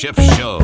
Schiff Show.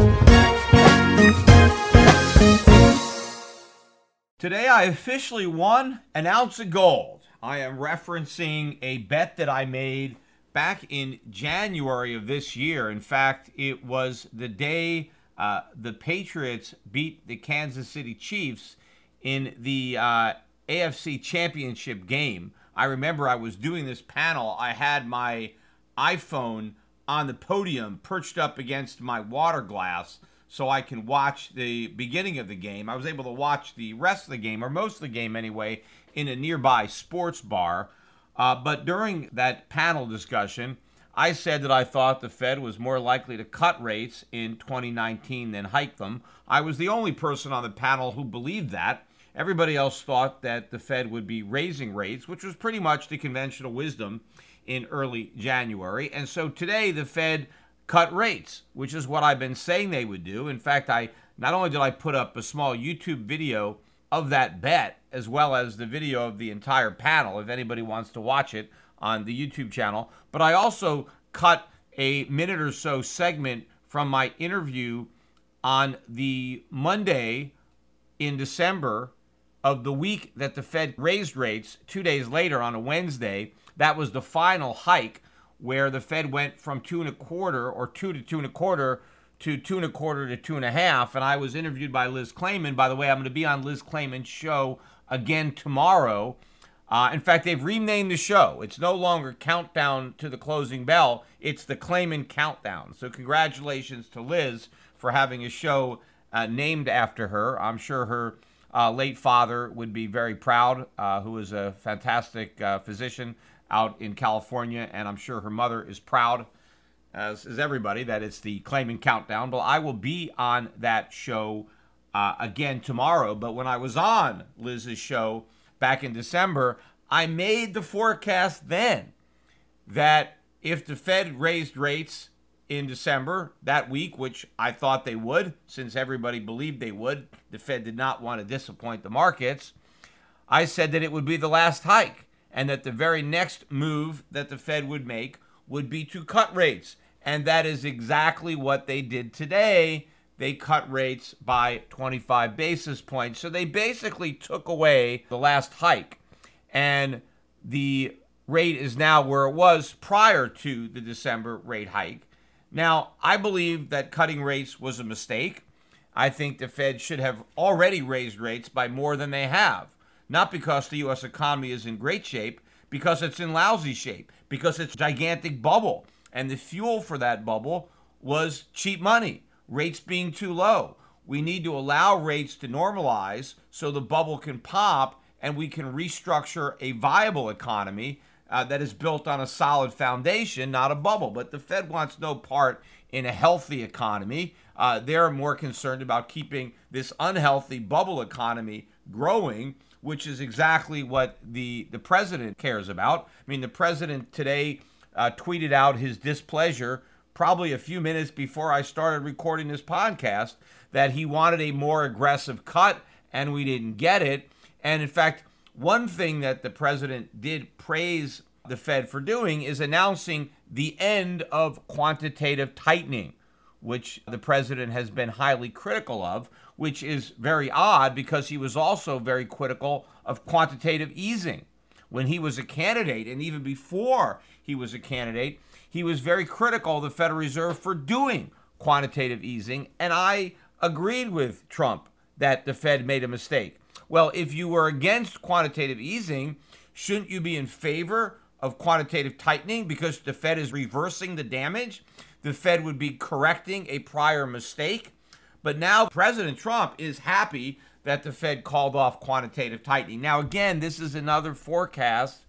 Today I officially won an ounce of gold. I am referencing a bet that I made back in January of this year. In fact, it was the day uh, the Patriots beat the Kansas City Chiefs in the uh, AFC Championship game. I remember I was doing this panel. I had my iPhone on the podium perched up against my water glass so I can watch the beginning of the game. I was able to watch the rest of the game, or most of the game anyway, in a nearby sports bar. Uh, but during that panel discussion, I said that I thought the Fed was more likely to cut rates in 2019 than hike them. I was the only person on the panel who believed that. Everybody else thought that the Fed would be raising rates, which was pretty much the conventional wisdom in early January. And so today the Fed cut rates, which is what I've been saying they would do. In fact, I not only did I put up a small YouTube video of that bet as well as the video of the entire panel if anybody wants to watch it on the YouTube channel, but I also cut a minute or so segment from my interview on the Monday in December of the week that the Fed raised rates 2 days later on a Wednesday that was the final hike where the Fed went from two and a quarter or two to two and a quarter to two and a quarter to two and a half. And I was interviewed by Liz Claman. By the way, I'm going to be on Liz Claman's show again tomorrow. Uh, in fact, they've renamed the show. It's no longer Countdown to the Closing Bell, it's the Claman Countdown. So, congratulations to Liz for having a show uh, named after her. I'm sure her uh, late father would be very proud, uh, who was a fantastic uh, physician out in California, and I'm sure her mother is proud, as is everybody, that it's the Claman Countdown. But I will be on that show uh, again tomorrow. But when I was on Liz's show back in December, I made the forecast then that if the Fed raised rates in December that week, which I thought they would, since everybody believed they would, the Fed did not want to disappoint the markets. I said that it would be the last hike and that the very next move that the Fed would make would be to cut rates. And that is exactly what they did today. They cut rates by 25 basis points. So they basically took away the last hike. And the rate is now where it was prior to the December rate hike. Now, I believe that cutting rates was a mistake. I think the Fed should have already raised rates by more than they have not because the U.S. economy is in great shape, because it's in lousy shape, because it's a gigantic bubble. And the fuel for that bubble was cheap money, rates being too low. We need to allow rates to normalize so the bubble can pop and we can restructure a viable economy uh, that is built on a solid foundation, not a bubble. But the Fed wants no part in a healthy economy. Uh, they're more concerned about keeping this unhealthy bubble economy growing, which is exactly what the, the president cares about. I mean, the president today uh, tweeted out his displeasure probably a few minutes before I started recording this podcast that he wanted a more aggressive cut and we didn't get it. And in fact, one thing that the president did praise the Fed for doing is announcing the end of quantitative tightening, which the president has been highly critical of, which is very odd because he was also very critical of quantitative easing. When he was a candidate, and even before he was a candidate, he was very critical of the Federal Reserve for doing quantitative easing. And I agreed with Trump that the Fed made a mistake. Well, if you were against quantitative easing, shouldn't you be in favor of quantitative tightening because the Fed is reversing the damage? The Fed would be correcting a prior mistake. But now President Trump is happy that the Fed called off quantitative tightening. Now, again, this is another forecast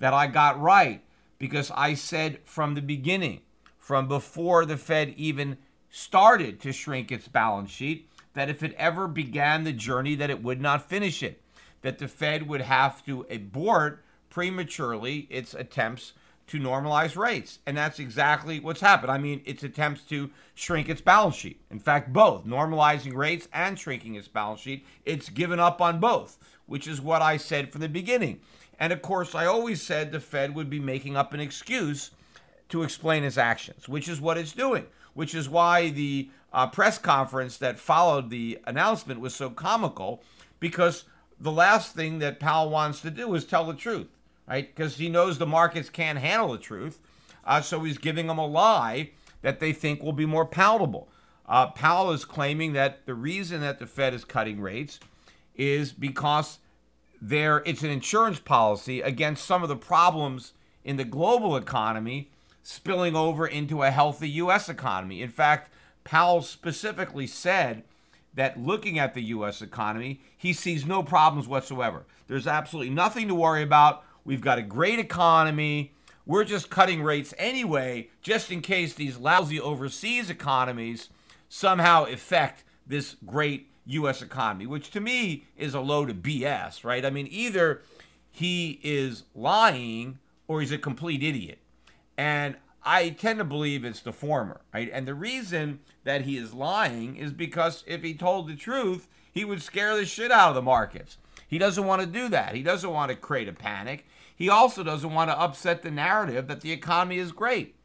that I got right because I said from the beginning, from before the Fed even started to shrink its balance sheet, that if it ever began the journey, that it would not finish it, that the Fed would have to abort prematurely its attempts to normalize rates. And that's exactly what's happened. I mean, its attempts to shrink its balance sheet. In fact, both normalizing rates and shrinking its balance sheet, it's given up on both, which is what I said from the beginning. And of course, I always said the Fed would be making up an excuse to explain its actions, which is what it's doing, which is why the uh, press conference that followed the announcement was so comical because the last thing that Powell wants to do is tell the truth, right? Because he knows the markets can't handle the truth. Uh, so he's giving them a lie that they think will be more palatable. Uh, Powell is claiming that the reason that the Fed is cutting rates is because there it's an insurance policy against some of the problems in the global economy spilling over into a healthy US economy. In fact, Powell specifically said that looking at the US economy, he sees no problems whatsoever. There's absolutely nothing to worry about. We've got a great economy. We're just cutting rates anyway, just in case these lousy overseas economies somehow affect this great U.S. economy, which to me is a load of BS, right? I mean, either he is lying or he's a complete idiot. And I tend to believe it's the former, right? And the reason that he is lying is because if he told the truth, he would scare the shit out of the markets. He doesn't want to do that. He doesn't want to create a panic. He also doesn't want to upset the narrative that the economy is great.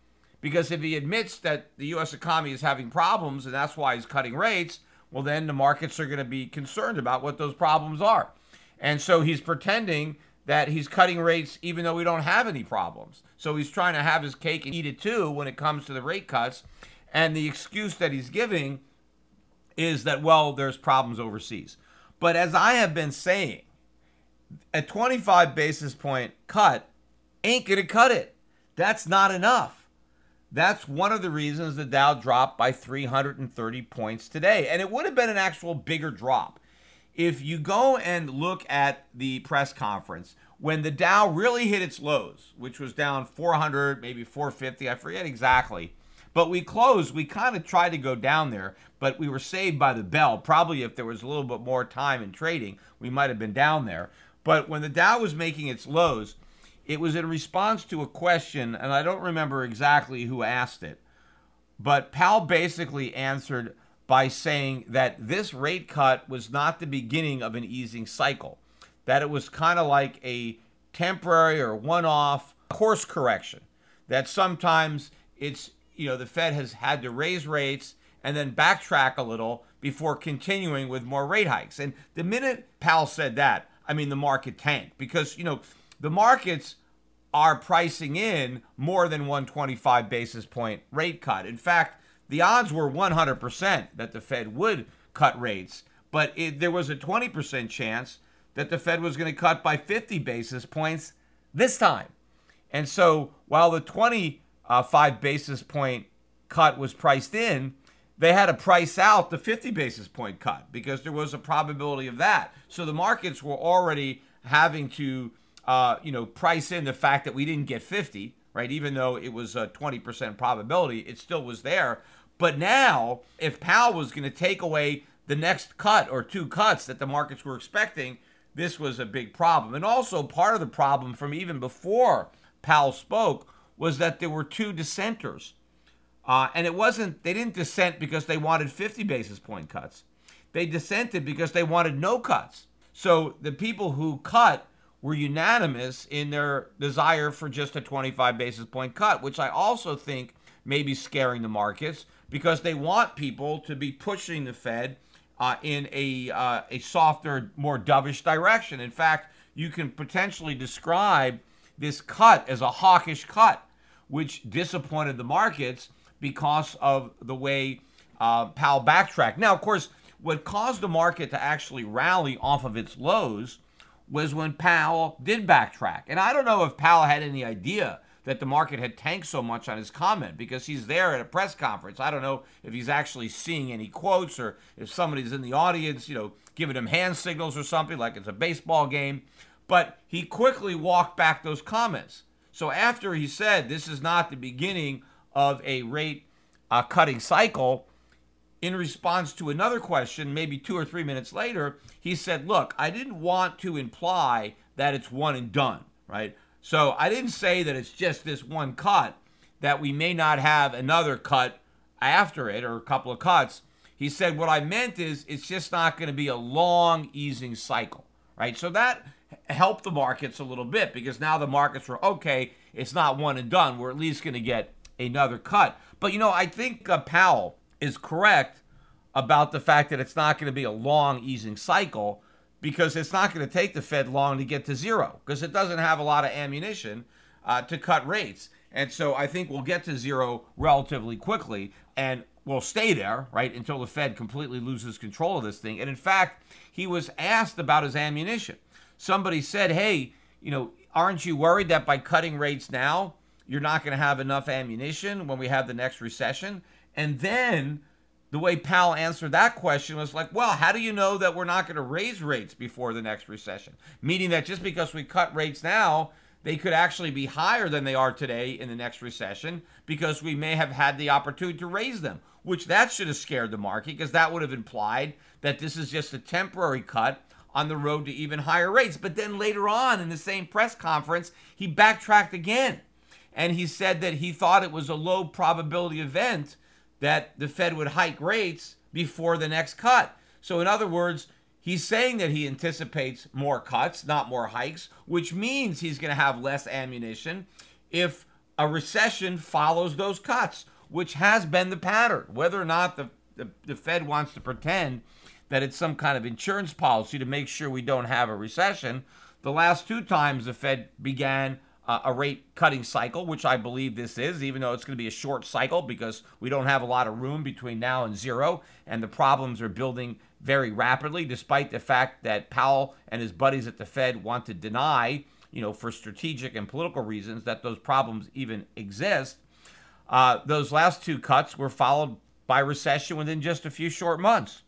Because if he admits that the U.S. economy is having problems and that's why he's cutting rates, well, then the markets are going to be concerned about what those problems are. And so he's pretending that he's cutting rates even though we don't have any problems. So he's trying to have his cake and eat it too when it comes to the rate cuts. And the excuse that he's giving is that, well, there's problems overseas. But as I have been saying, a 25 basis point cut ain't going to cut it. That's not enough. That's one of the reasons the Dow dropped by 330 points today. And it would have been an actual bigger drop. If you go and look at the press conference, when the Dow really hit its lows, which was down 400, maybe 450, I forget exactly. But we closed, we kind of tried to go down there, but we were saved by the bell. Probably if there was a little bit more time in trading, we might have been down there. But when the Dow was making its lows, it was in response to a question, and I don't remember exactly who asked it, but Powell basically answered by saying that this rate cut was not the beginning of an easing cycle, that it was kind of like a temporary or one off course correction, that sometimes it's, you know, the Fed has had to raise rates and then backtrack a little before continuing with more rate hikes. And the minute Powell said that, I mean, the market tanked because, you know, the markets are pricing in more than 125 basis point rate cut. In fact, the odds were 100% that the Fed would cut rates, but it, there was a 20% chance that the Fed was going to cut by 50 basis points this time. And so while the 25 basis point cut was priced in, they had to price out the 50 basis point cut because there was a probability of that. So the markets were already having to, uh, you know, price in the fact that we didn't get 50, right? Even though it was a 20% probability, it still was there. But now, if Powell was going to take away the next cut or two cuts that the markets were expecting, this was a big problem. And also, part of the problem from even before Powell spoke was that there were two dissenters. Uh, and it wasn't, they didn't dissent because they wanted 50 basis point cuts. They dissented because they wanted no cuts. So the people who cut were unanimous in their desire for just a 25 basis point cut, which I also think may be scaring the markets because they want people to be pushing the Fed uh, in a, uh, a softer, more dovish direction. In fact, you can potentially describe this cut as a hawkish cut, which disappointed the markets because of the way uh, Powell backtracked. Now, of course, what caused the market to actually rally off of its lows was when Powell did backtrack. And I don't know if Powell had any idea that the market had tanked so much on his comment because he's there at a press conference. I don't know if he's actually seeing any quotes or if somebody's in the audience, you know, giving him hand signals or something like it's a baseball game. But he quickly walked back those comments. So after he said this is not the beginning of a rate uh, cutting cycle, in response to another question, maybe two or three minutes later, he said, Look, I didn't want to imply that it's one and done, right? So I didn't say that it's just this one cut, that we may not have another cut after it or a couple of cuts. He said, What I meant is it's just not going to be a long easing cycle, right? So that helped the markets a little bit because now the markets were okay, it's not one and done. We're at least going to get another cut. But you know, I think uh, Powell is correct about the fact that it's not going to be a long easing cycle because it's not going to take the Fed long to get to zero because it doesn't have a lot of ammunition uh, to cut rates. And so I think we'll get to zero relatively quickly and we'll stay there, right, until the Fed completely loses control of this thing. And in fact, he was asked about his ammunition. Somebody said, hey, you know, aren't you worried that by cutting rates now, you're not going to have enough ammunition when we have the next recession? And then the way Powell answered that question was like, well, how do you know that we're not going to raise rates before the next recession? Meaning that just because we cut rates now, they could actually be higher than they are today in the next recession because we may have had the opportunity to raise them, which that should have scared the market because that would have implied that this is just a temporary cut on the road to even higher rates. But then later on in the same press conference, he backtracked again and he said that he thought it was a low probability event that the Fed would hike rates before the next cut. So, in other words, he's saying that he anticipates more cuts, not more hikes, which means he's going to have less ammunition if a recession follows those cuts, which has been the pattern. Whether or not the, the, the Fed wants to pretend that it's some kind of insurance policy to make sure we don't have a recession, the last two times the Fed began uh, a rate cutting cycle, which I believe this is, even though it's going to be a short cycle because we don't have a lot of room between now and zero, and the problems are building very rapidly, despite the fact that Powell and his buddies at the Fed want to deny, you know, for strategic and political reasons, that those problems even exist. Uh, those last two cuts were followed by recession within just a few short months.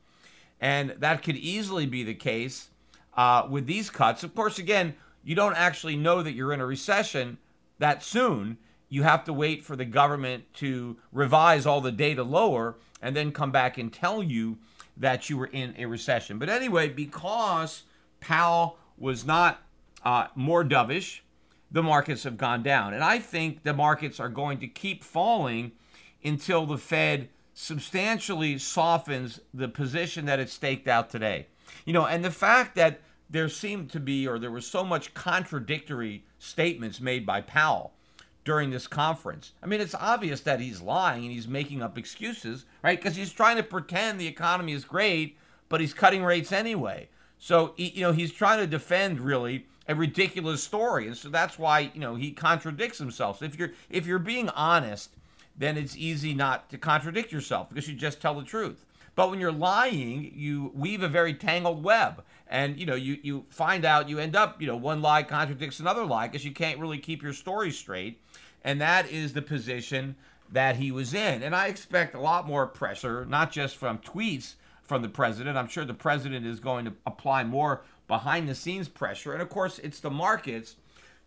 And that could easily be the case uh, with these cuts. Of course, again, you don't actually know that you're in a recession that soon. You have to wait for the government to revise all the data lower and then come back and tell you that you were in a recession. But anyway, because Powell was not uh, more dovish, the markets have gone down. And I think the markets are going to keep falling until the Fed substantially softens the position that it's staked out today. You know, and the fact that there seemed to be, or there was so much contradictory statements made by Powell during this conference. I mean, it's obvious that he's lying and he's making up excuses, right? Because he's trying to pretend the economy is great, but he's cutting rates anyway. So, you know, he's trying to defend really a ridiculous story. And so that's why, you know, he contradicts himself. So if you're if you're being honest, then it's easy not to contradict yourself because you just tell the truth. But when you're lying, you weave a very tangled web. And you know, you you find out you end up, you know, one lie contradicts another lie because you can't really keep your story straight. And that is the position that he was in. And I expect a lot more pressure, not just from tweets from the president. I'm sure the president is going to apply more behind the scenes pressure. And of course, it's the markets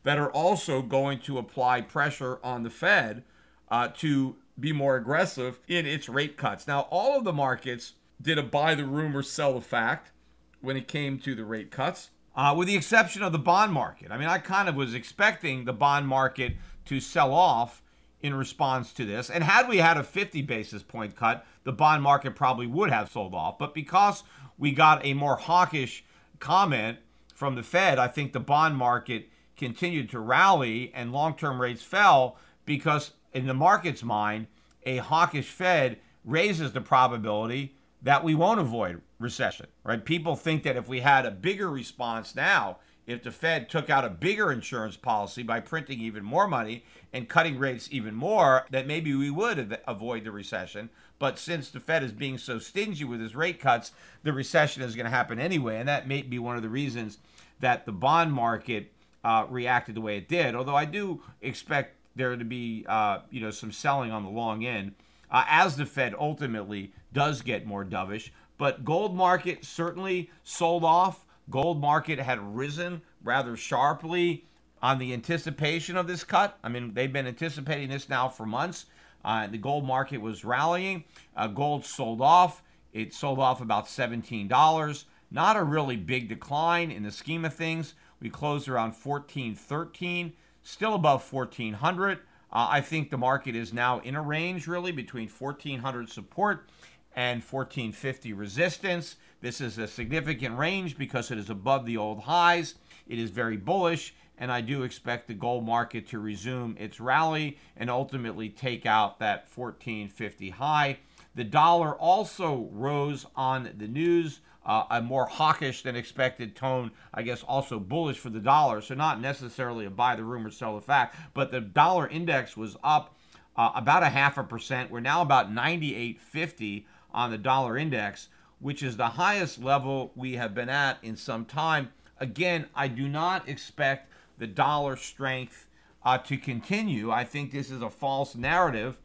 that are also going to apply pressure on the Fed uh, to be more aggressive in its rate cuts. Now, all of the markets did a buy the rumor, sell the fact when it came to the rate cuts, uh, with the exception of the bond market. I mean, I kind of was expecting the bond market to sell off in response to this. And had we had a 50 basis point cut, the bond market probably would have sold off. But because we got a more hawkish comment from the Fed, I think the bond market continued to rally and long term rates fell because, in the market's mind, a hawkish Fed raises the probability that we won't avoid recession, right? People think that if we had a bigger response now, if the Fed took out a bigger insurance policy by printing even more money and cutting rates even more, that maybe we would avoid the recession. But since the Fed is being so stingy with its rate cuts, the recession is going to happen anyway. And that may be one of the reasons that the bond market uh, reacted the way it did. Although I do expect there to be, uh, you know, some selling on the long end uh, as the Fed ultimately does get more dovish. But gold market certainly sold off. Gold market had risen rather sharply on the anticipation of this cut. I mean, they've been anticipating this now for months. Uh, the gold market was rallying. Uh, gold sold off. It sold off about $17. Not a really big decline in the scheme of things. We closed around 1413, still above 1400. Uh, I think the market is now in a range really between 1400 support and 1450 resistance. This is a significant range because it is above the old highs. It is very bullish and I do expect the gold market to resume its rally and ultimately take out that 1450 high. The dollar also rose on the news, uh, a more hawkish than expected tone, I guess also bullish for the dollar. So, not necessarily a buy the rumor, sell the fact, but the dollar index was up uh, about a half a percent. We're now about 98.50 on the dollar index, which is the highest level we have been at in some time. Again, I do not expect the dollar strength uh, to continue. I think this is a false narrative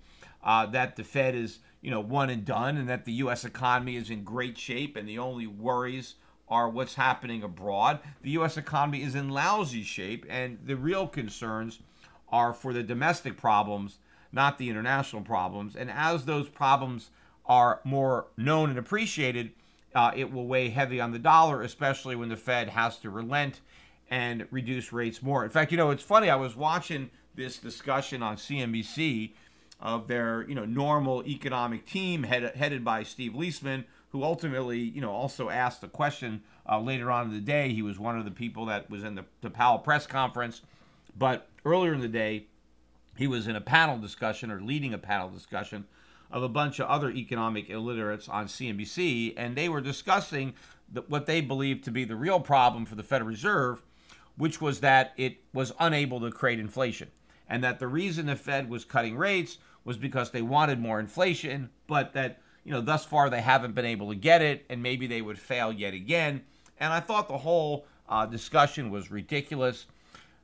uh, that the Fed is, you know, one and done, and that the U.S. economy is in great shape, and the only worries are what's happening abroad. The U.S. economy is in lousy shape, and the real concerns are for the domestic problems, not the international problems. And as those problems are more known and appreciated, uh, it will weigh heavy on the dollar, especially when the Fed has to relent and reduce rates more. In fact, you know, it's funny. I was watching this discussion on CNBC of their, you know, normal economic team head, headed by Steve Liesman, who ultimately, you know, also asked the question uh, later on in the day. He was one of the people that was in the, the Powell press conference. But earlier in the day, he was in a panel discussion or leading a panel discussion of a bunch of other economic illiterates on CNBC, and they were discussing the, what they believed to be the real problem for the Federal Reserve, which was that it was unable to create inflation. And that the reason the Fed was cutting rates was because they wanted more inflation, but that, you know, thus far they haven't been able to get it, and maybe they would fail yet again. And I thought the whole uh, discussion was ridiculous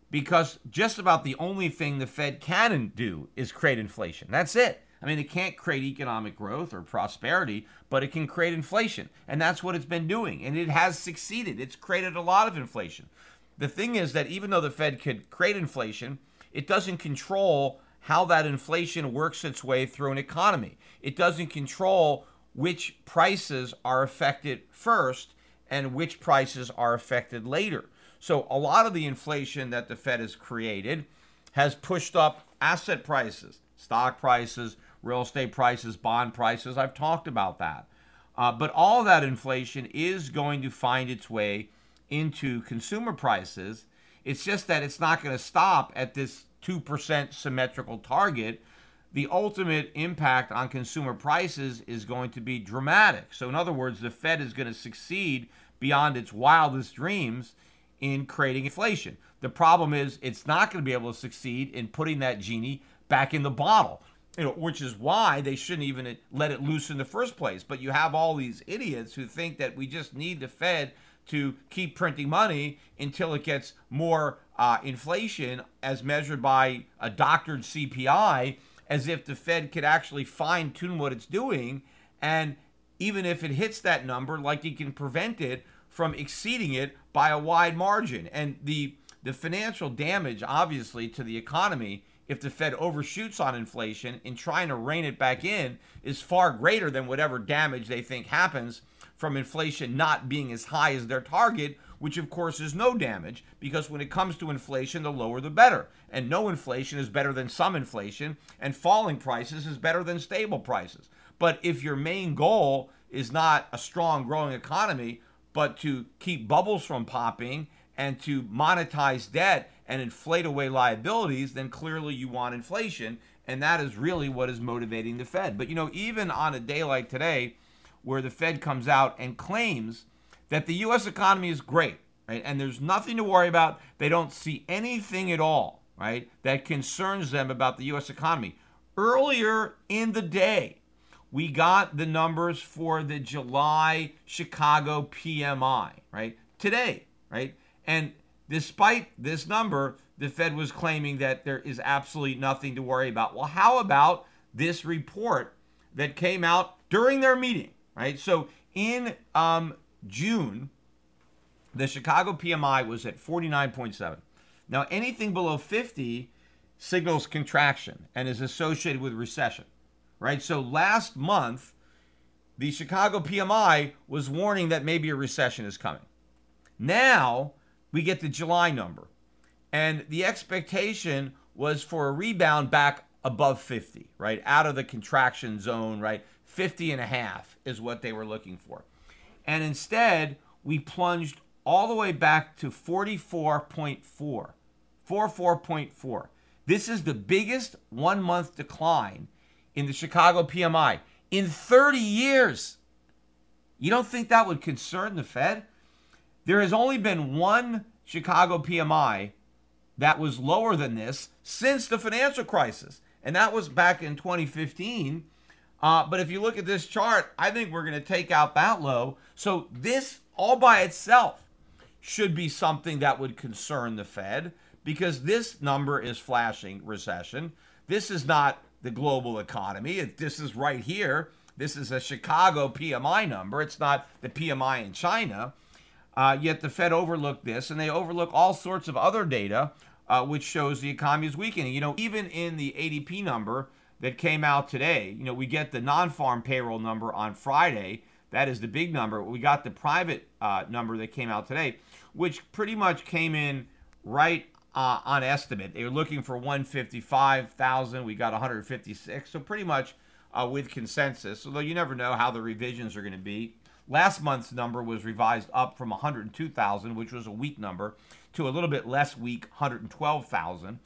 because just about the only thing the Fed can do is create inflation. That's it. I mean, it can't create economic growth or prosperity, but it can create inflation. And that's what it's been doing. And it has succeeded. It's created a lot of inflation. The thing is that even though the Fed could create inflation, it doesn't control how that inflation works its way through an economy. It doesn't control which prices are affected first and which prices are affected later. So, a lot of the inflation that the Fed has created has pushed up asset prices, stock prices, real estate prices, bond prices. I've talked about that. Uh, but all that inflation is going to find its way into consumer prices. It's just that it's not going to stop at this 2% symmetrical target. The ultimate impact on consumer prices is going to be dramatic. So, in other words, the Fed is going to succeed beyond its wildest dreams in creating inflation. The problem is it's not going to be able to succeed in putting that genie back in the bottle. You know, which is why they shouldn't even let it loose in the first place. But you have all these idiots who think that we just need the Fed to keep printing money until it gets more uh, inflation as measured by a doctored CPI, as if the Fed could actually fine tune what it's doing. And even if it hits that number, like it can prevent it from exceeding it by a wide margin. And the the financial damage, obviously, to the economy if the Fed overshoots on inflation in trying to rein it back in is far greater than whatever damage they think happens from inflation not being as high as their target, which of course is no damage because when it comes to inflation, the lower the better. And no inflation is better than some inflation, and falling prices is better than stable prices. But if your main goal is not a strong growing economy, but to keep bubbles from popping and to monetize debt and inflate away liabilities, then clearly you want inflation. And that is really what is motivating the Fed. But you know, even on a day like today, where the Fed comes out and claims that the U.S. economy is great, right? And there's nothing to worry about. They don't see anything at all, right, that concerns them about the U.S. economy. Earlier in the day, we got the numbers for the July Chicago PMI, right? Today, right? And despite this number, the Fed was claiming that there is absolutely nothing to worry about. Well, how about this report that came out during their meeting? Right? So in um, June, the Chicago PMI was at 49.7. Now, anything below 50 signals contraction and is associated with recession, right? So last month, the Chicago PMI was warning that maybe a recession is coming. Now we get the July number, and the expectation was for a rebound back above 50, right? Out of the contraction zone, right? 50 and a half is what they were looking for. And instead, we plunged all the way back to 44.4. 44.4. This is the biggest one month decline in the Chicago PMI in 30 years. You don't think that would concern the Fed? There has only been one Chicago PMI that was lower than this since the financial crisis, and that was back in 2015 uh, but if you look at this chart, I think we're going to take out that low. So this all by itself should be something that would concern the Fed because this number is flashing recession. This is not the global economy. This is right here. This is a Chicago PMI number. It's not the PMI in China. Uh, yet the Fed overlooked this, and they overlook all sorts of other data, uh, which shows the economy is weakening. You know, even in the ADP number, that came out today. You know, we get the non-farm payroll number on Friday. That is the big number. We got the private uh, number that came out today, which pretty much came in right uh, on estimate. They were looking for 155,000. We got 156. So pretty much uh, with consensus. Although you never know how the revisions are going to be. Last month's number was revised up from 102,000, which was a weak number, to a little bit less weak, 112,000.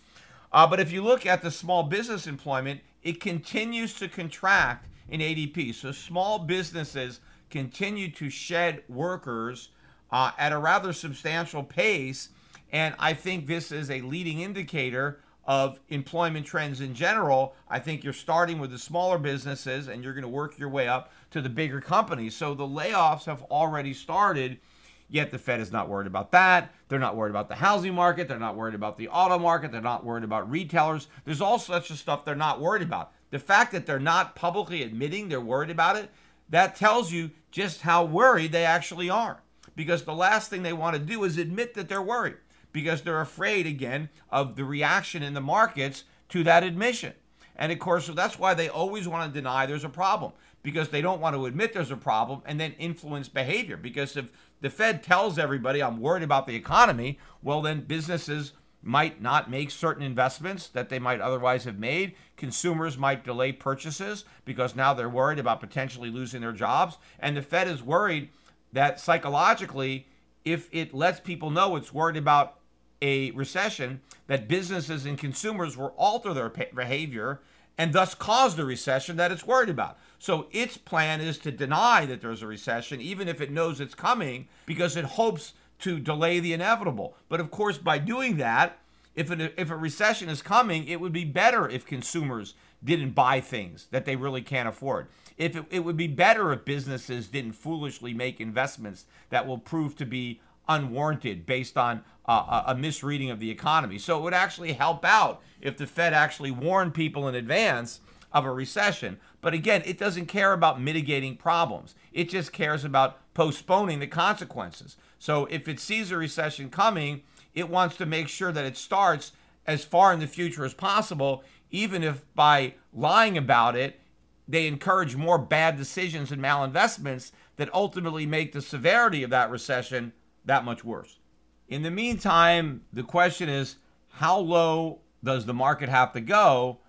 Uh, but if you look at the small business employment, it continues to contract in ADP. So small businesses continue to shed workers uh, at a rather substantial pace. And I think this is a leading indicator of employment trends in general. I think you're starting with the smaller businesses and you're going to work your way up to the bigger companies. So the layoffs have already started Yet the Fed is not worried about that. They're not worried about the housing market. They're not worried about the auto market. They're not worried about retailers. There's all such of stuff they're not worried about. The fact that they're not publicly admitting they're worried about it, that tells you just how worried they actually are. Because the last thing they want to do is admit that they're worried because they're afraid, again, of the reaction in the markets to that admission. And of course, so that's why they always want to deny there's a problem because they don't want to admit there's a problem and then influence behavior. Because if the Fed tells everybody, I'm worried about the economy, well, then businesses might not make certain investments that they might otherwise have made. Consumers might delay purchases because now they're worried about potentially losing their jobs. And the Fed is worried that psychologically, if it lets people know it's worried about a recession, that businesses and consumers will alter their behavior and thus cause the recession that it's worried about. So its plan is to deny that there's a recession, even if it knows it's coming, because it hopes to delay the inevitable. But of course, by doing that, If, an, if a recession is coming, it would be better if consumers didn't buy things that they really can't afford. If it, it would be better if businesses didn't foolishly make investments that will prove to be unwarranted based on uh, a misreading of the economy. So it would actually help out if the Fed actually warned people in advance of a recession. But again, it doesn't care about mitigating problems. It just cares about postponing the consequences. So if it sees a recession coming, it wants to make sure that it starts as far in the future as possible, even if by lying about it, they encourage more bad decisions and malinvestments that ultimately make the severity of that recession that much worse. In the meantime, the question is how low does the market have to go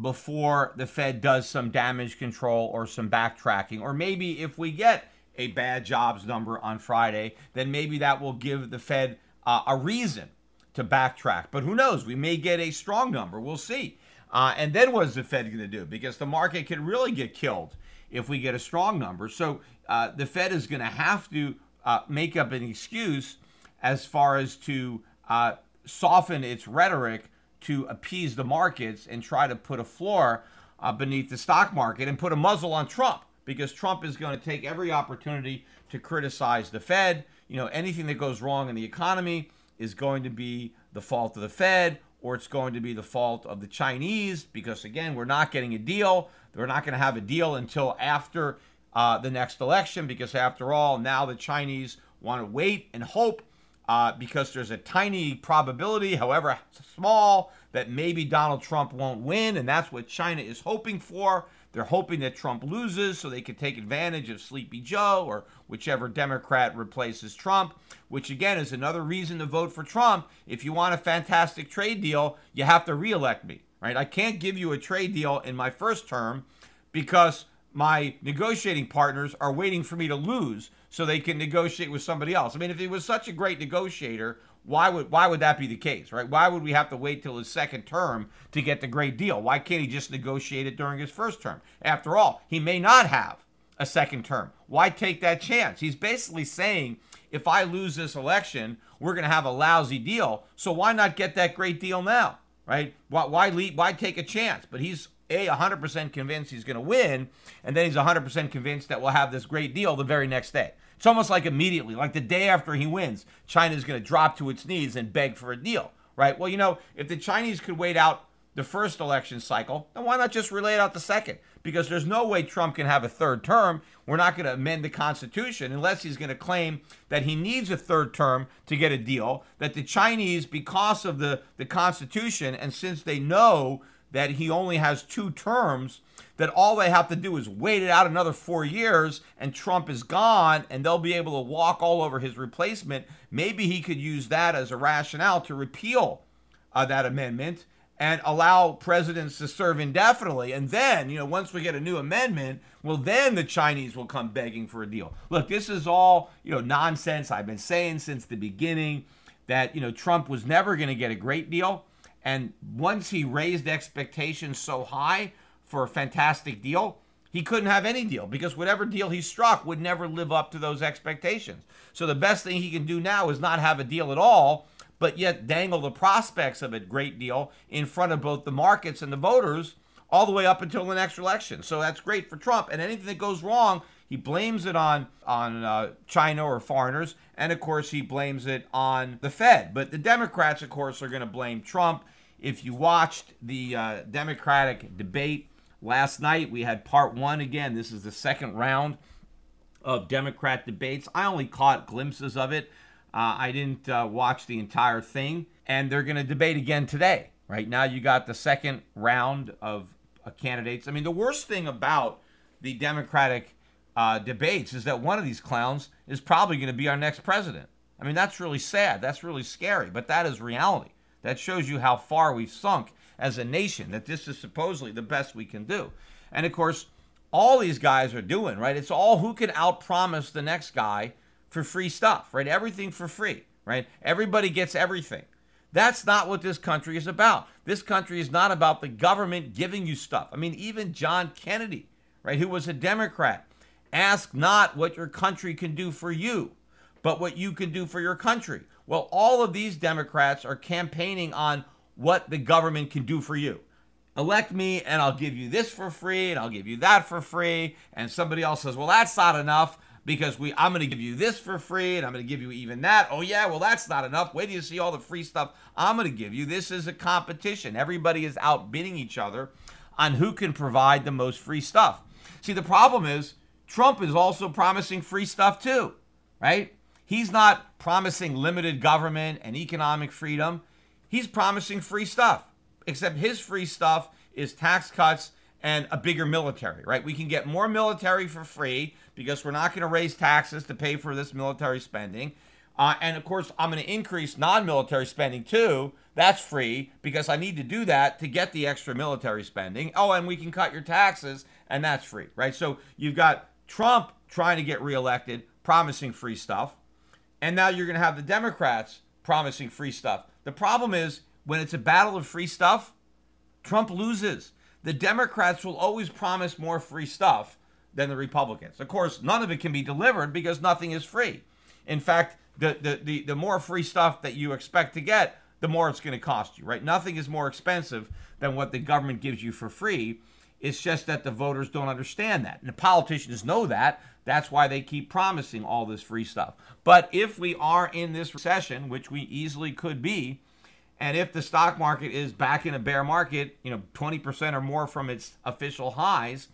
before the Fed does some damage control or some backtracking? Or maybe if we get a bad jobs number on Friday, then maybe that will give the Fed uh, a reason to backtrack. But who knows? We may get a strong number. We'll see. Uh, and then what is the Fed going to do? Because the market could really get killed if we get a strong number. So uh, the Fed is going to have to uh, make up an excuse as far as to uh, soften its rhetoric to appease the markets and try to put a floor uh, beneath the stock market and put a muzzle on Trump because Trump is going to take every opportunity to criticize the Fed. You know, anything that goes wrong in the economy is going to be the fault of the Fed or it's going to be the fault of the Chinese because, again, we're not getting a deal. We're not going to have a deal until after uh, the next election because, after all, now the Chinese want to wait and hope uh, because there's a tiny probability, however small, that maybe Donald Trump won't win, and that's what China is hoping for. They're hoping that Trump loses so they can take advantage of Sleepy Joe or whichever Democrat replaces Trump, which again is another reason to vote for Trump. If you want a fantastic trade deal, you have to reelect me, right? I can't give you a trade deal in my first term because my negotiating partners are waiting for me to lose so they can negotiate with somebody else. I mean, if he was such a great negotiator, why would why would that be the case, right? Why would we have to wait till his second term to get the great deal? Why can't he just negotiate it during his first term? After all, he may not have a second term. Why take that chance? He's basically saying if I lose this election, we're going to have a lousy deal. So why not get that great deal now, right? Why why lead, why take a chance? But he's a 100% convinced he's going to win, and then he's 100% convinced that we'll have this great deal the very next day. It's almost like immediately, like the day after he wins, China's going to drop to its knees and beg for a deal, right? Well, you know, if the Chinese could wait out the first election cycle, then why not just relay it out the second? Because there's no way Trump can have a third term. We're not going to amend the Constitution unless he's going to claim that he needs a third term to get a deal. That the Chinese, because of the, the Constitution, and since they know that he only has two terms, that all they have to do is wait it out another four years and Trump is gone and they'll be able to walk all over his replacement. Maybe he could use that as a rationale to repeal uh, that amendment and allow presidents to serve indefinitely. And then, you know, once we get a new amendment, well, then the Chinese will come begging for a deal. Look, this is all, you know, nonsense. I've been saying since the beginning that, you know, Trump was never going to get a great deal. And once he raised expectations so high, for a fantastic deal, he couldn't have any deal because whatever deal he struck would never live up to those expectations. So the best thing he can do now is not have a deal at all, but yet dangle the prospects of a great deal in front of both the markets and the voters all the way up until the next election. So that's great for Trump. And anything that goes wrong, he blames it on on uh, China or foreigners, and of course he blames it on the Fed. But the Democrats, of course, are going to blame Trump. If you watched the uh, Democratic debate Last night we had part one again. This is the second round of Democrat debates. I only caught glimpses of it. Uh, I didn't uh, watch the entire thing. And they're going to debate again today. Right now, you got the second round of uh, candidates. I mean, the worst thing about the Democratic uh, debates is that one of these clowns is probably going to be our next president. I mean, that's really sad. That's really scary. But that is reality. That shows you how far we've sunk as a nation that this is supposedly the best we can do. And of course, all these guys are doing, right? It's all who can outpromise the next guy for free stuff, right? Everything for free, right? Everybody gets everything. That's not what this country is about. This country is not about the government giving you stuff. I mean, even John Kennedy, right, who was a Democrat, ask not what your country can do for you, but what you can do for your country. Well, all of these Democrats are campaigning on what the government can do for you. Elect me and I'll give you this for free and I'll give you that for free. And somebody else says, well, that's not enough because we I'm going to give you this for free and I'm going to give you even that. Oh yeah, well that's not enough. Wait till you see all the free stuff I'm going to give you. This is a competition. Everybody is outbidding each other on who can provide the most free stuff. See, the problem is Trump is also promising free stuff too, right? He's not promising limited government and economic freedom. He's promising free stuff. Except his free stuff is tax cuts and a bigger military, right? We can get more military for free because we're not going to raise taxes to pay for this military spending. Uh, and of course, I'm going to increase non military spending too. That's free because I need to do that to get the extra military spending. Oh, and we can cut your taxes, and that's free, right? So you've got Trump trying to get reelected, promising free stuff. And now you're going to have the Democrats promising free stuff. The problem is when it's a battle of free stuff, Trump loses. The Democrats will always promise more free stuff than the Republicans. Of course, none of it can be delivered because nothing is free. In fact, the, the, the, the more free stuff that you expect to get, the more it's going to cost you, right? Nothing is more expensive than what the government gives you for free. It's just that the voters don't understand that. And the politicians know that. That's why they keep promising all this free stuff. But if we are in this recession, which we easily could be, and if the stock market is back in a bear market, you know, 20% or more from its official highs,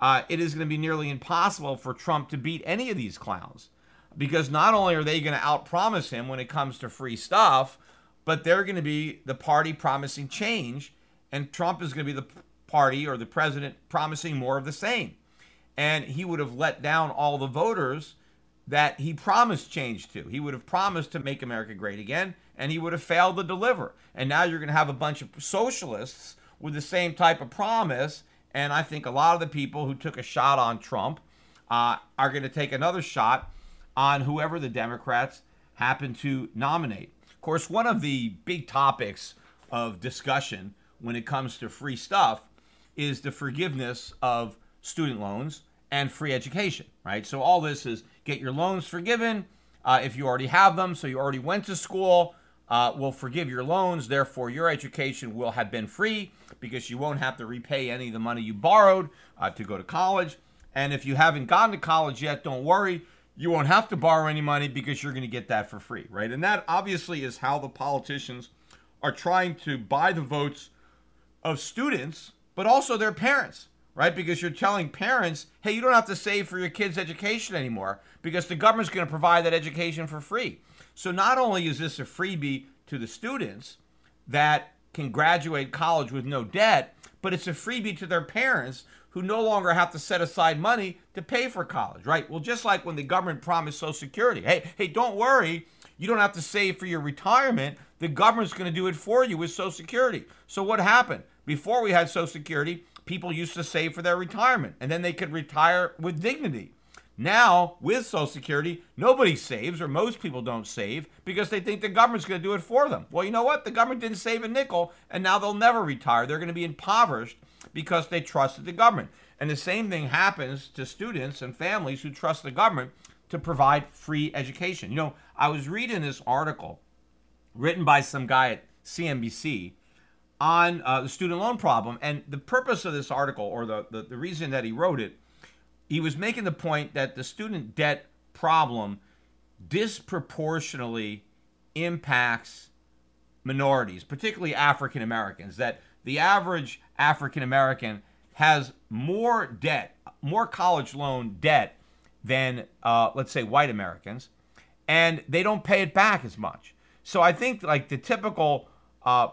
uh, it is going to be nearly impossible for Trump to beat any of these clowns. Because not only are they going to outpromise him when it comes to free stuff, but they're going to be the party promising change, and Trump is going to be the party or the president promising more of the same. And he would have let down all the voters that he promised change to. He would have promised to make America great again, and he would have failed to deliver. And now you're going to have a bunch of socialists with the same type of promise. And I think a lot of the people who took a shot on Trump uh, are going to take another shot on whoever the Democrats happen to nominate. Of course, one of the big topics of discussion when it comes to free stuff is the forgiveness of student loans and free education, right? So all this is get your loans forgiven uh, if you already have them, so you already went to school. Uh, will forgive your loans, therefore your education will have been free because you won't have to repay any of the money you borrowed uh, to go to college. And if you haven't gotten to college yet, don't worry, you won't have to borrow any money because you're going to get that for free, right? And that obviously is how the politicians are trying to buy the votes of students but also their parents, right? Because you're telling parents, hey, you don't have to save for your kids' education anymore because the government's going to provide that education for free. So not only is this a freebie to the students that can graduate college with no debt, but it's a freebie to their parents who no longer have to set aside money to pay for college, right? Well, just like when the government promised Social Security, hey, hey, don't worry, you don't have to save for your retirement. The government's going to do it for you with Social Security. So what happened? Before we had Social Security, people used to save for their retirement and then they could retire with dignity. Now, with Social Security, nobody saves, or most people don't save, because they think the government's going to do it for them. Well, you know what? The government didn't save a nickel, and now they'll never retire. They're going to be impoverished because they trusted the government. And the same thing happens to students and families who trust the government to provide free education. You know, I was reading this article written by some guy at CNBC on uh, the student loan problem. And the purpose of this article, or the, the, the reason that he wrote it, he was making the point that the student debt problem disproportionately impacts minorities, particularly African Americans, that the average African American has more debt, more college loan debt than, uh, let's say, white Americans, and they don't pay it back as much. So I think like the typical uh,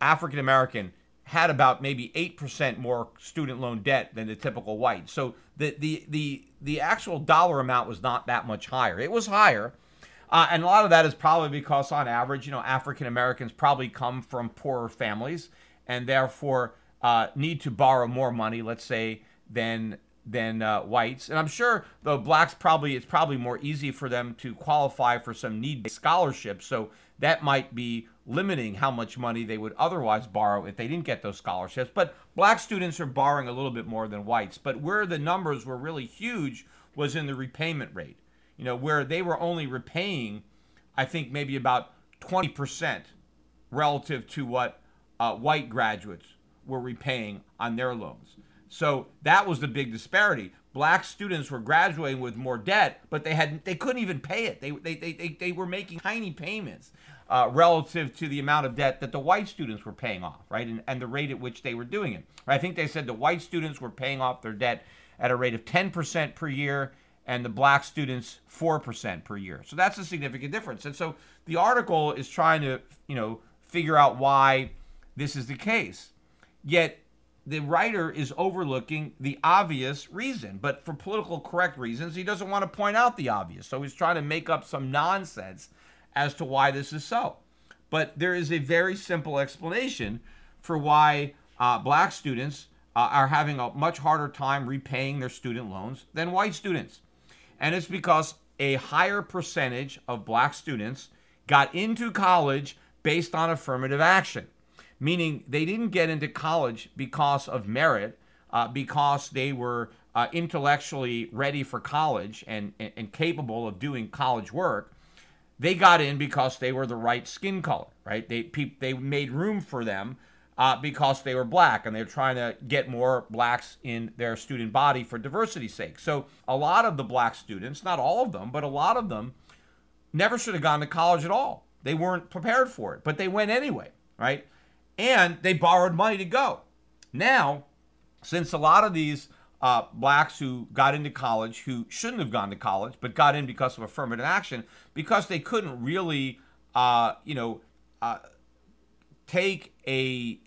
African American had about maybe 8% more student loan debt than the typical white. So the, the, the, the actual dollar amount was not that much higher. It was higher. Uh, and a lot of that is probably because, on average, you know, African Americans probably come from poorer families and therefore uh, need to borrow more money, let's say, than than uh, whites. And I'm sure the blacks probably it's probably more easy for them to qualify for some need scholarships. So that might be limiting how much money they would otherwise borrow if they didn't get those scholarships. But black students are borrowing a little bit more than whites. But where the numbers were really huge was in the repayment rate. You know, where they were only repaying I think maybe about 20% relative to what uh, white graduates were repaying on their loans. So that was the big disparity. Black students were graduating with more debt, but they had they couldn't even pay it. They they they, they, they were making tiny payments uh, relative to the amount of debt that the white students were paying off, right? And, and the rate at which they were doing it. I think they said the white students were paying off their debt at a rate of 10% per year and the black students 4% per year. So that's a significant difference. And so the article is trying to, you know, figure out why this is the case. Yet the writer is overlooking the obvious reason, but for political correct reasons, he doesn't want to point out the obvious. So he's trying to make up some nonsense as to why this is so. But there is a very simple explanation for why uh, black students uh, are having a much harder time repaying their student loans than white students. And it's because a higher percentage of black students got into college based on affirmative action meaning they didn't get into college because of merit, uh, because they were uh, intellectually ready for college and, and, and, capable of doing college work. They got in because they were the right skin color, right? They pe- they made room for them uh, because they were black, and they're trying to get more blacks in their student body for diversity's sake. So a lot of the black students, not all of them, but a lot of them, never should have gone to college at all. They weren't prepared for it, but they went anyway, right? And they borrowed money to go. Now, since a lot of these uh, blacks who got into college who shouldn't have gone to college but got in because of affirmative action because they couldn't really, uh, you know, uh, take a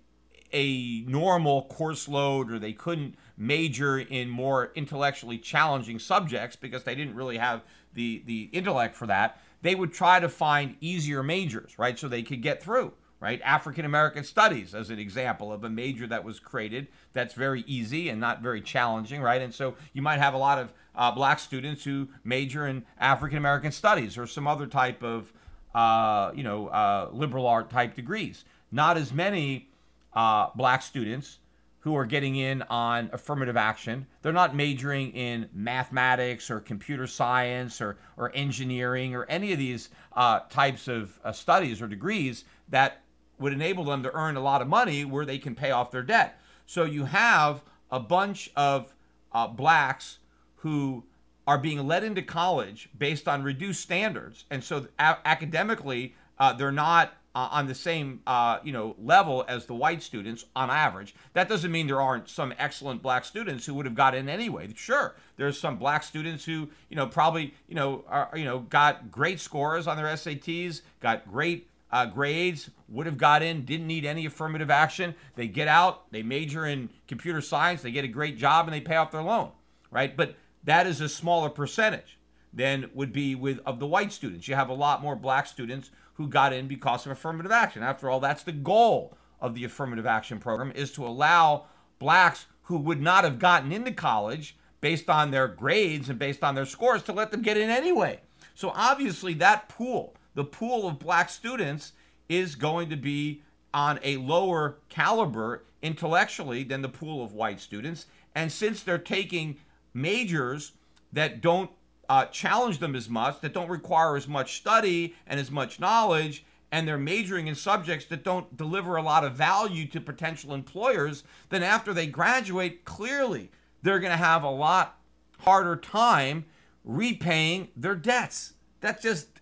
a normal course load or they couldn't major in more intellectually challenging subjects because they didn't really have the the intellect for that they would try to find easier majors right so they could get through right? African American Studies as an example of a major that was created that's very easy and not very challenging, right? And so you might have a lot of uh, black students who major in African American Studies or some other type of, uh, you know, uh, liberal art type degrees. Not as many uh, black students who are getting in on affirmative action. They're not majoring in mathematics or computer science or, or engineering or any of these uh, types of uh, studies or degrees that would enable them to earn a lot of money where they can pay off their debt. So you have a bunch of uh, blacks who are being led into college based on reduced standards, and so a- academically uh, they're not uh, on the same uh, you know level as the white students on average. That doesn't mean there aren't some excellent black students who would have got in anyway. Sure, there's some black students who you know probably you know are you know got great scores on their SATs, got great uh, grades, would have got in, didn't need any affirmative action. They get out, they major in computer science, they get a great job, and they pay off their loan, right? But that is a smaller percentage than would be with of the white students. You have a lot more black students who got in because of affirmative action. After all, that's the goal of the affirmative action program is to allow blacks who would not have gotten into college based on their grades and based on their scores to let them get in anyway. So obviously that pool the pool of black students is going to be on a lower caliber intellectually than the pool of white students. And since they're taking majors that don't uh, challenge them as much, that don't require as much study and as much knowledge, and they're majoring in subjects that don't deliver a lot of value to potential employers, then after they graduate, clearly they're going to have a lot harder time repaying their debts. That's just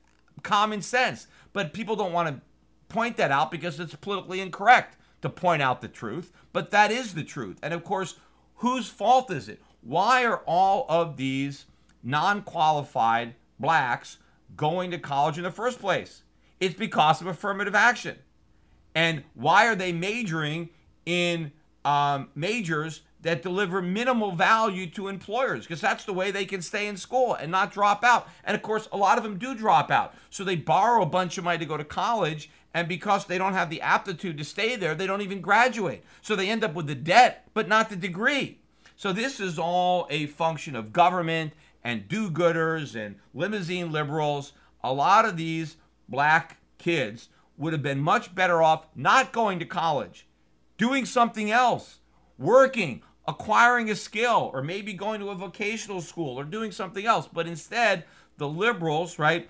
common sense. But people don't want to point that out because it's politically incorrect to point out the truth. But that is the truth. And of course, whose fault is it? Why are all of these non qualified blacks going to college in the first place? It's because of affirmative action. And why are they majoring in um, majors that deliver minimal value to employers because that's the way they can stay in school and not drop out. And of course, a lot of them do drop out. So they borrow a bunch of money to go to college. And because they don't have the aptitude to stay there, they don't even graduate. So they end up with the debt, but not the degree. So this is all a function of government and do gooders and limousine liberals. A lot of these black kids would have been much better off not going to college, doing something else, working, acquiring a skill or maybe going to a vocational school or doing something else. But instead, the liberals, right,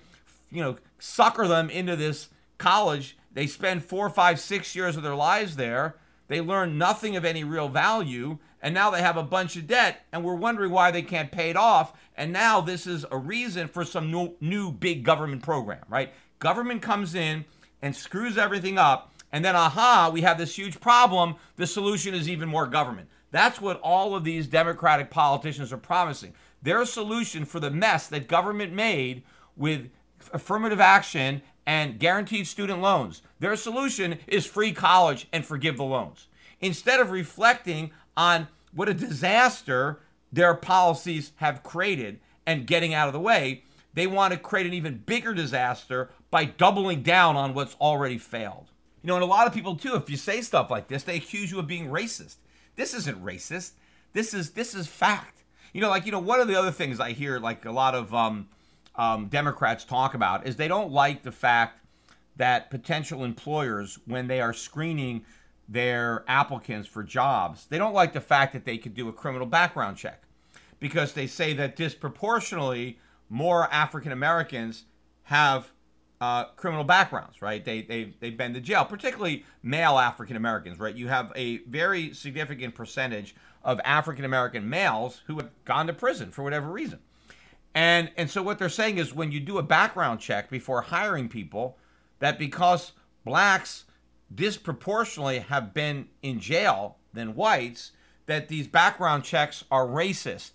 you know, sucker them into this college. They spend four, five, six years of their lives there. They learn nothing of any real value, and now they have a bunch of debt, and we're wondering why they can't pay it off. And now this is a reason for some new, new big government program, right? Government comes in and screws everything up, and then aha, we have this huge problem. The solution is even more government. That's what all of these Democratic politicians are promising. Their solution for the mess that government made with affirmative action and guaranteed student loans, their solution is free college and forgive the loans. Instead of reflecting on what a disaster their policies have created and getting out of the way, they want to create an even bigger disaster by doubling down on what's already failed. You know, and a lot of people too, if you say stuff like this, they accuse you of being racist. This isn't racist. This is this is fact. You know, like you know, one of the other things I hear like a lot of um, um, Democrats talk about is they don't like the fact that potential employers, when they are screening their applicants for jobs, they don't like the fact that they could do a criminal background check because they say that disproportionately more African Americans have uh, criminal backgrounds, right? They, they, they've been to jail, particularly male African Americans, right? You have a very significant percentage of African American males who have gone to prison for whatever reason. And, and so what they're saying is when you do a background check before hiring people, that because blacks disproportionately have been in jail than whites, that these background checks are racist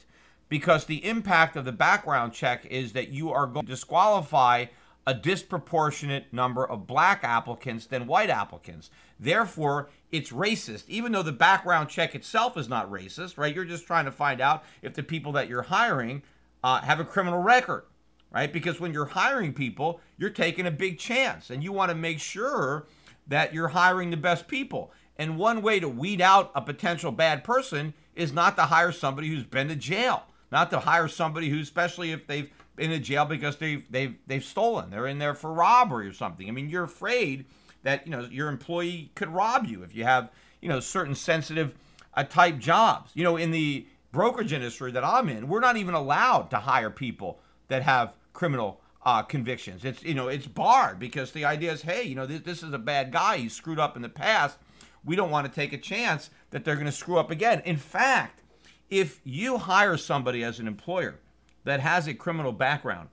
because the impact of the background check is that you are going to disqualify a disproportionate number of black applicants than white applicants. Therefore, it's racist, even though the background check itself is not racist, right? You're just trying to find out if the people that you're hiring uh, have a criminal record, right? Because when you're hiring people, you're taking a big chance and you want to make sure that you're hiring the best people. And one way to weed out a potential bad person is not to hire somebody who's been to jail, not to hire somebody who, especially if they've in a jail because they've they've they've stolen. They're in there for robbery or something. I mean, you're afraid that you know your employee could rob you if you have you know certain sensitive uh, type jobs. You know, in the brokerage industry that I'm in, we're not even allowed to hire people that have criminal uh, convictions. It's you know it's barred because the idea is, hey, you know this, this is a bad guy. He's screwed up in the past. We don't want to take a chance that they're going to screw up again. In fact, if you hire somebody as an employer that has a criminal background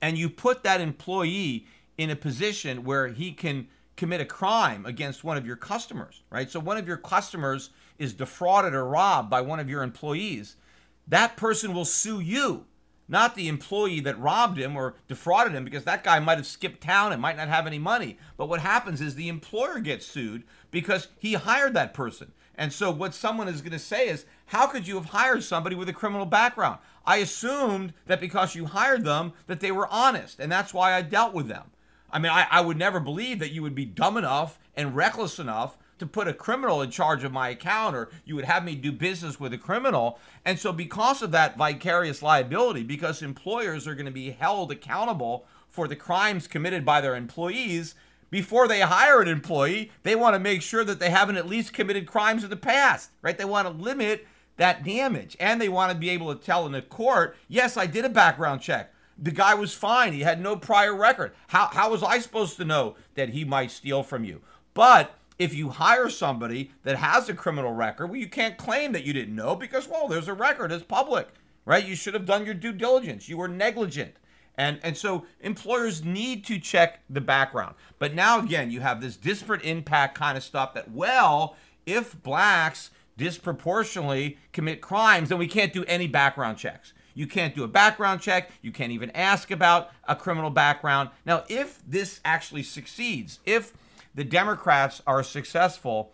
and you put that employee in a position where he can commit a crime against one of your customers, right? So one of your customers is defrauded or robbed by one of your employees, that person will sue you, not the employee that robbed him or defrauded him because that guy might have skipped town and might not have any money. But what happens is the employer gets sued because he hired that person. And so what someone is going to say is, how could you have hired somebody with a criminal background? I assumed that because you hired them, that they were honest, and that's why I dealt with them. I mean, I, I would never believe that you would be dumb enough and reckless enough to put a criminal in charge of my account or you would have me do business with a criminal. And so, because of that vicarious liability, because employers are going to be held accountable for the crimes committed by their employees, before they hire an employee, they want to make sure that they haven't at least committed crimes in the past, right? They want to limit that damage. And they want to be able to tell in the court, yes, I did a background check. The guy was fine. He had no prior record. How, how was I supposed to know that he might steal from you? But if you hire somebody that has a criminal record, well, you can't claim that you didn't know because, well, there's a record. It's public, right? You should have done your due diligence. You were negligent. And, and so employers need to check the background. But now, again, you have this disparate impact kind of stuff that, well, if blacks disproportionately commit crimes, then we can't do any background checks. You can't do a background check. You can't even ask about a criminal background. Now, if this actually succeeds, if the Democrats are successful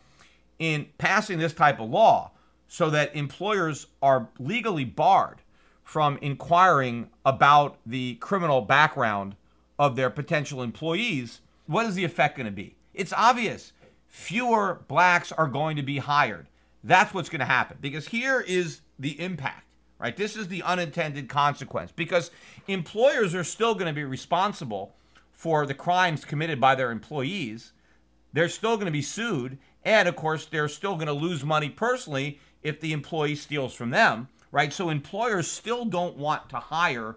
in passing this type of law so that employers are legally barred from inquiring about the criminal background of their potential employees, what is the effect going to be? It's obvious. Fewer blacks are going to be hired. That's what's going to happen because here is the impact, right? This is the unintended consequence because employers are still going to be responsible for the crimes committed by their employees. They're still going to be sued. And of course, they're still going to lose money personally if the employee steals from them, right? So employers still don't want to hire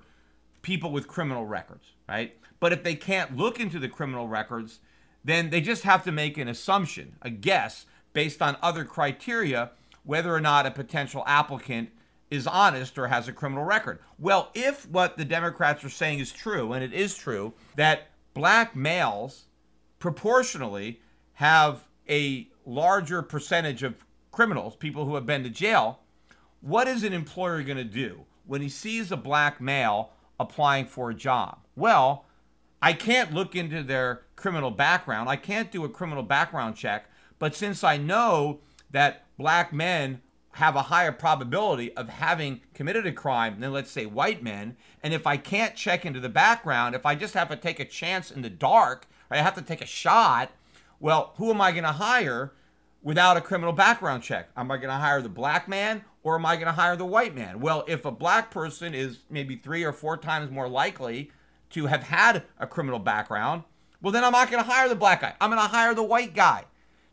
people with criminal records, right? But if they can't look into the criminal records, then they just have to make an assumption, a guess, based on other criteria, whether or not a potential applicant is honest or has a criminal record. Well, if what the Democrats are saying is true, and it is true, that black males proportionally have a larger percentage of criminals, people who have been to jail, what is an employer going to do when he sees a black male applying for a job? Well, I can't look into their criminal background. I can't do a criminal background check. But since I know that black men have a higher probability of having committed a crime than, let's say, white men, and if I can't check into the background, if I just have to take a chance in the dark, I have to take a shot, well, who am I going to hire without a criminal background check? Am I going to hire the black man or am I going to hire the white man? Well, if a black person is maybe three or four times more likely to have had a criminal background, well, then I'm not going to hire the black guy. I'm going to hire the white guy.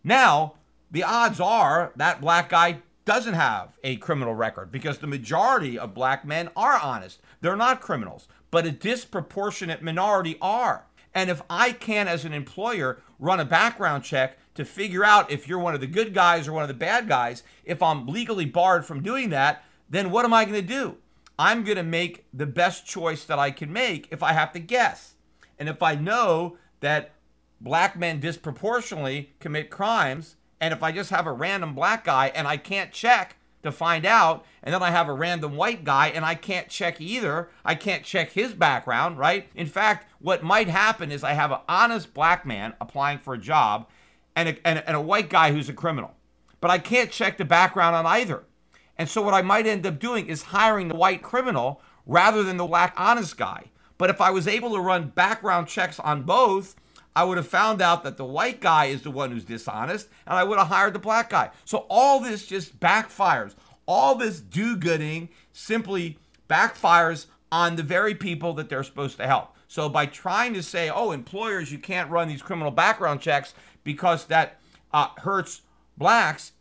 Now, the odds are that black guy doesn't have a criminal record because the majority of black men are honest. They're not criminals, but a disproportionate minority are. And if I can, as an employer, run a background check to figure out if you're one of the good guys or one of the bad guys, if I'm legally barred from doing that, then what am I going to do? I'm going to make the best choice that I can make if I have to guess. And if I know that black men disproportionately commit crimes, and if I just have a random black guy and I can't check to find out, and then I have a random white guy and I can't check either, I can't check his background, right? In fact, what might happen is I have an honest black man applying for a job and a, and a, and a white guy who's a criminal, but I can't check the background on either. And so what I might end up doing is hiring the white criminal rather than the black honest guy. But if I was able to run background checks on both, I would have found out that the white guy is the one who's dishonest, and I would have hired the black guy. So all this just backfires. All this do gooding simply backfires on the very people that they're supposed to help. So by trying to say, oh, employers, you can't run these criminal background checks because that uh, hurts blacks,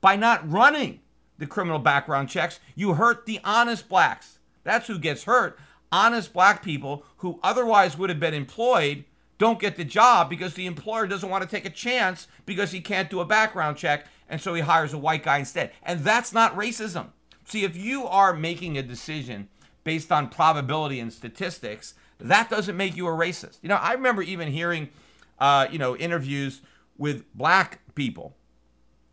by not running the criminal background checks, you hurt the honest blacks. That's who gets hurt. Honest black people who otherwise would have been employed don't get the job because the employer doesn't want to take a chance because he can't do a background check and so he hires a white guy instead. And that's not racism. See, if you are making a decision based on probability and statistics, that doesn't make you a racist. You know, I remember even hearing, uh, you know, interviews with black people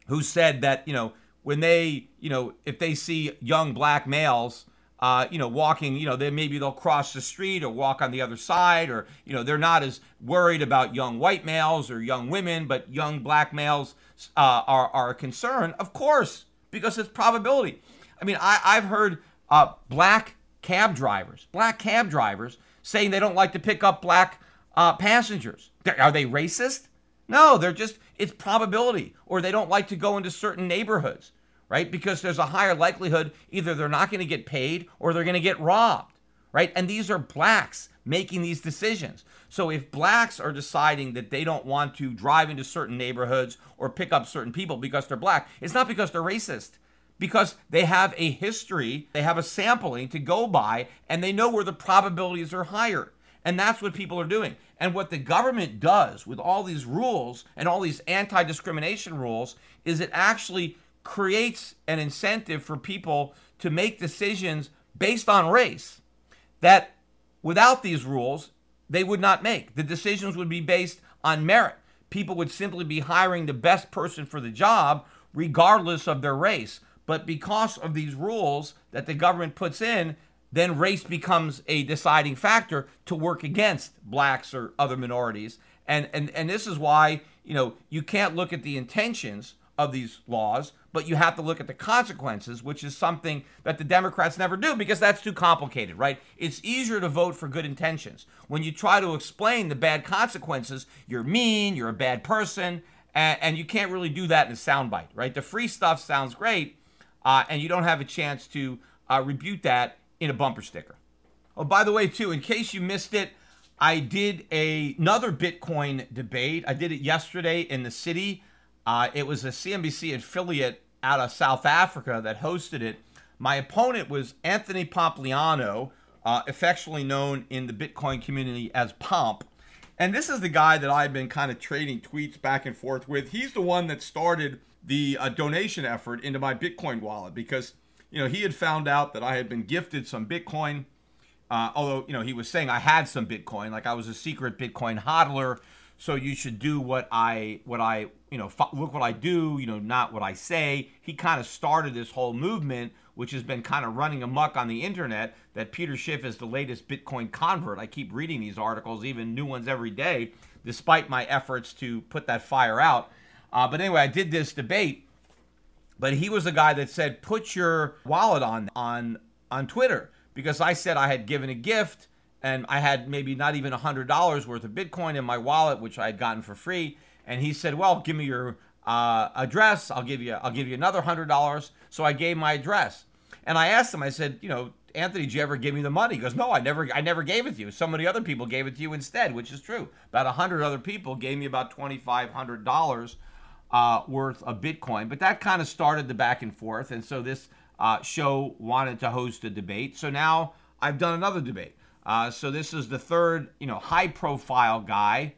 who said that, you know, when they, you know, if they see young black males, uh, you know, walking, you know, then maybe they'll cross the street or walk on the other side, or, you know, they're not as worried about young white males or young women, but young black males uh, are, are a concern, of course, because it's probability. I mean, I, I've heard uh, black cab drivers, black cab drivers saying they don't like to pick up black uh, passengers. Are they racist? No, they're just, it's probability, or they don't like to go into certain neighborhoods right? Because there's a higher likelihood either they're not going to get paid or they're going to get robbed, right? And these are blacks making these decisions. So if blacks are deciding that they don't want to drive into certain neighborhoods or pick up certain people because they're black, it's not because they're racist. Because they have a history, they have a sampling to go by, and they know where the probabilities are higher. And that's what people are doing. And what the government does with all these rules and all these anti discrimination rules is it actually creates an incentive for people to make decisions based on race that without these rules they would not make. The decisions would be based on merit. People would simply be hiring the best person for the job regardless of their race. But because of these rules that the government puts in, then race becomes a deciding factor to work against blacks or other minorities. And and and this is why, you know, you can't look at the intentions of these laws, but you have to look at the consequences, which is something that the Democrats never do because that's too complicated, right? It's easier to vote for good intentions. When you try to explain the bad consequences, you're mean, you're a bad person, and, and you can't really do that in a soundbite, right? The free stuff sounds great, uh, and you don't have a chance to uh, rebuke that in a bumper sticker. Oh, by the way, too, in case you missed it, I did a, another Bitcoin debate. I did it yesterday in the city. Uh, it was a CNBC affiliate out of South Africa that hosted it. My opponent was Anthony Pompliano, uh, known in the Bitcoin community as Pomp. And this is the guy that I've been kind of trading tweets back and forth with. He's the one that started the uh, donation effort into my Bitcoin wallet because, you know, he had found out that I had been gifted some Bitcoin. Uh, although, you know, he was saying I had some Bitcoin, like I was a secret Bitcoin hodler. So you should do what I, what I, you know, look what I do, you know, not what I say. He kind of started this whole movement which has been kind of running amuck on the internet, that Peter Schiff is the latest Bitcoin convert. I keep reading these articles, even new ones every day, despite my efforts to put that fire out. Uh, but anyway, I did this debate, but he was the guy that said, put your wallet on on on Twitter because I said I had given a gift and I had maybe not even $100 worth of Bitcoin in my wallet, which I had gotten for free. And he said, well, give me your uh, address. I'll give you I'll give you another hundred dollars. So I gave my address, and I asked him. I said, you know, Anthony, did you ever give me the money? He goes, no, I never I never gave it to you. So many other people gave it to you instead, which is true. About a hundred other people gave me about twenty five hundred dollars uh, worth of Bitcoin. But that kind of started the back and forth, and so this uh, show wanted to host a debate. So now I've done another debate. Uh, so this is the third, you know, high profile guy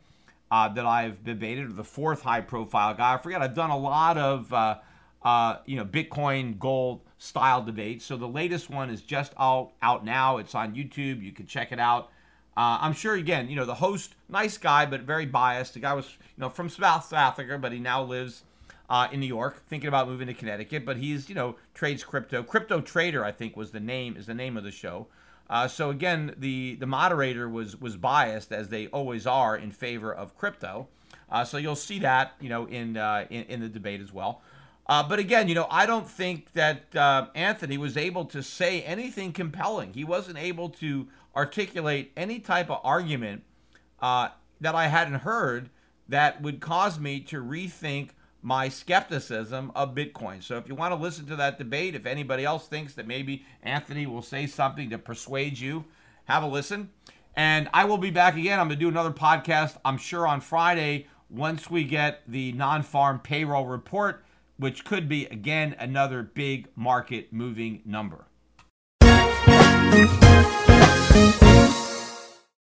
uh, that I've debated, or the fourth high profile guy. I forget, I've done a lot of, uh, uh, you know, Bitcoin gold style debates. So the latest one is just out, out now. It's on YouTube. You can check it out. Uh, I'm sure, again, you know, the host, nice guy, but very biased. The guy was, you know, from South Africa, but he now lives uh, in New York, thinking about moving to Connecticut. But he's, you know, trades crypto. Crypto Trader, I think, was the name, is the name of the show. Uh, so again, the the moderator was was biased as they always are in favor of crypto. Uh, so you'll see that you know in uh, in, in, the debate as well. Uh, but again, you know, I don't think that uh, Anthony was able to say anything compelling. He wasn't able to articulate any type of argument uh, that I hadn't heard that would cause me to rethink my skepticism of Bitcoin. So if you want to listen to that debate, if anybody else thinks that maybe Anthony will say something to persuade you, have a listen. And I will be back again. I'm going to do another podcast, I'm sure, on Friday once we get the non farm payroll report, which could be, again, another big market moving number.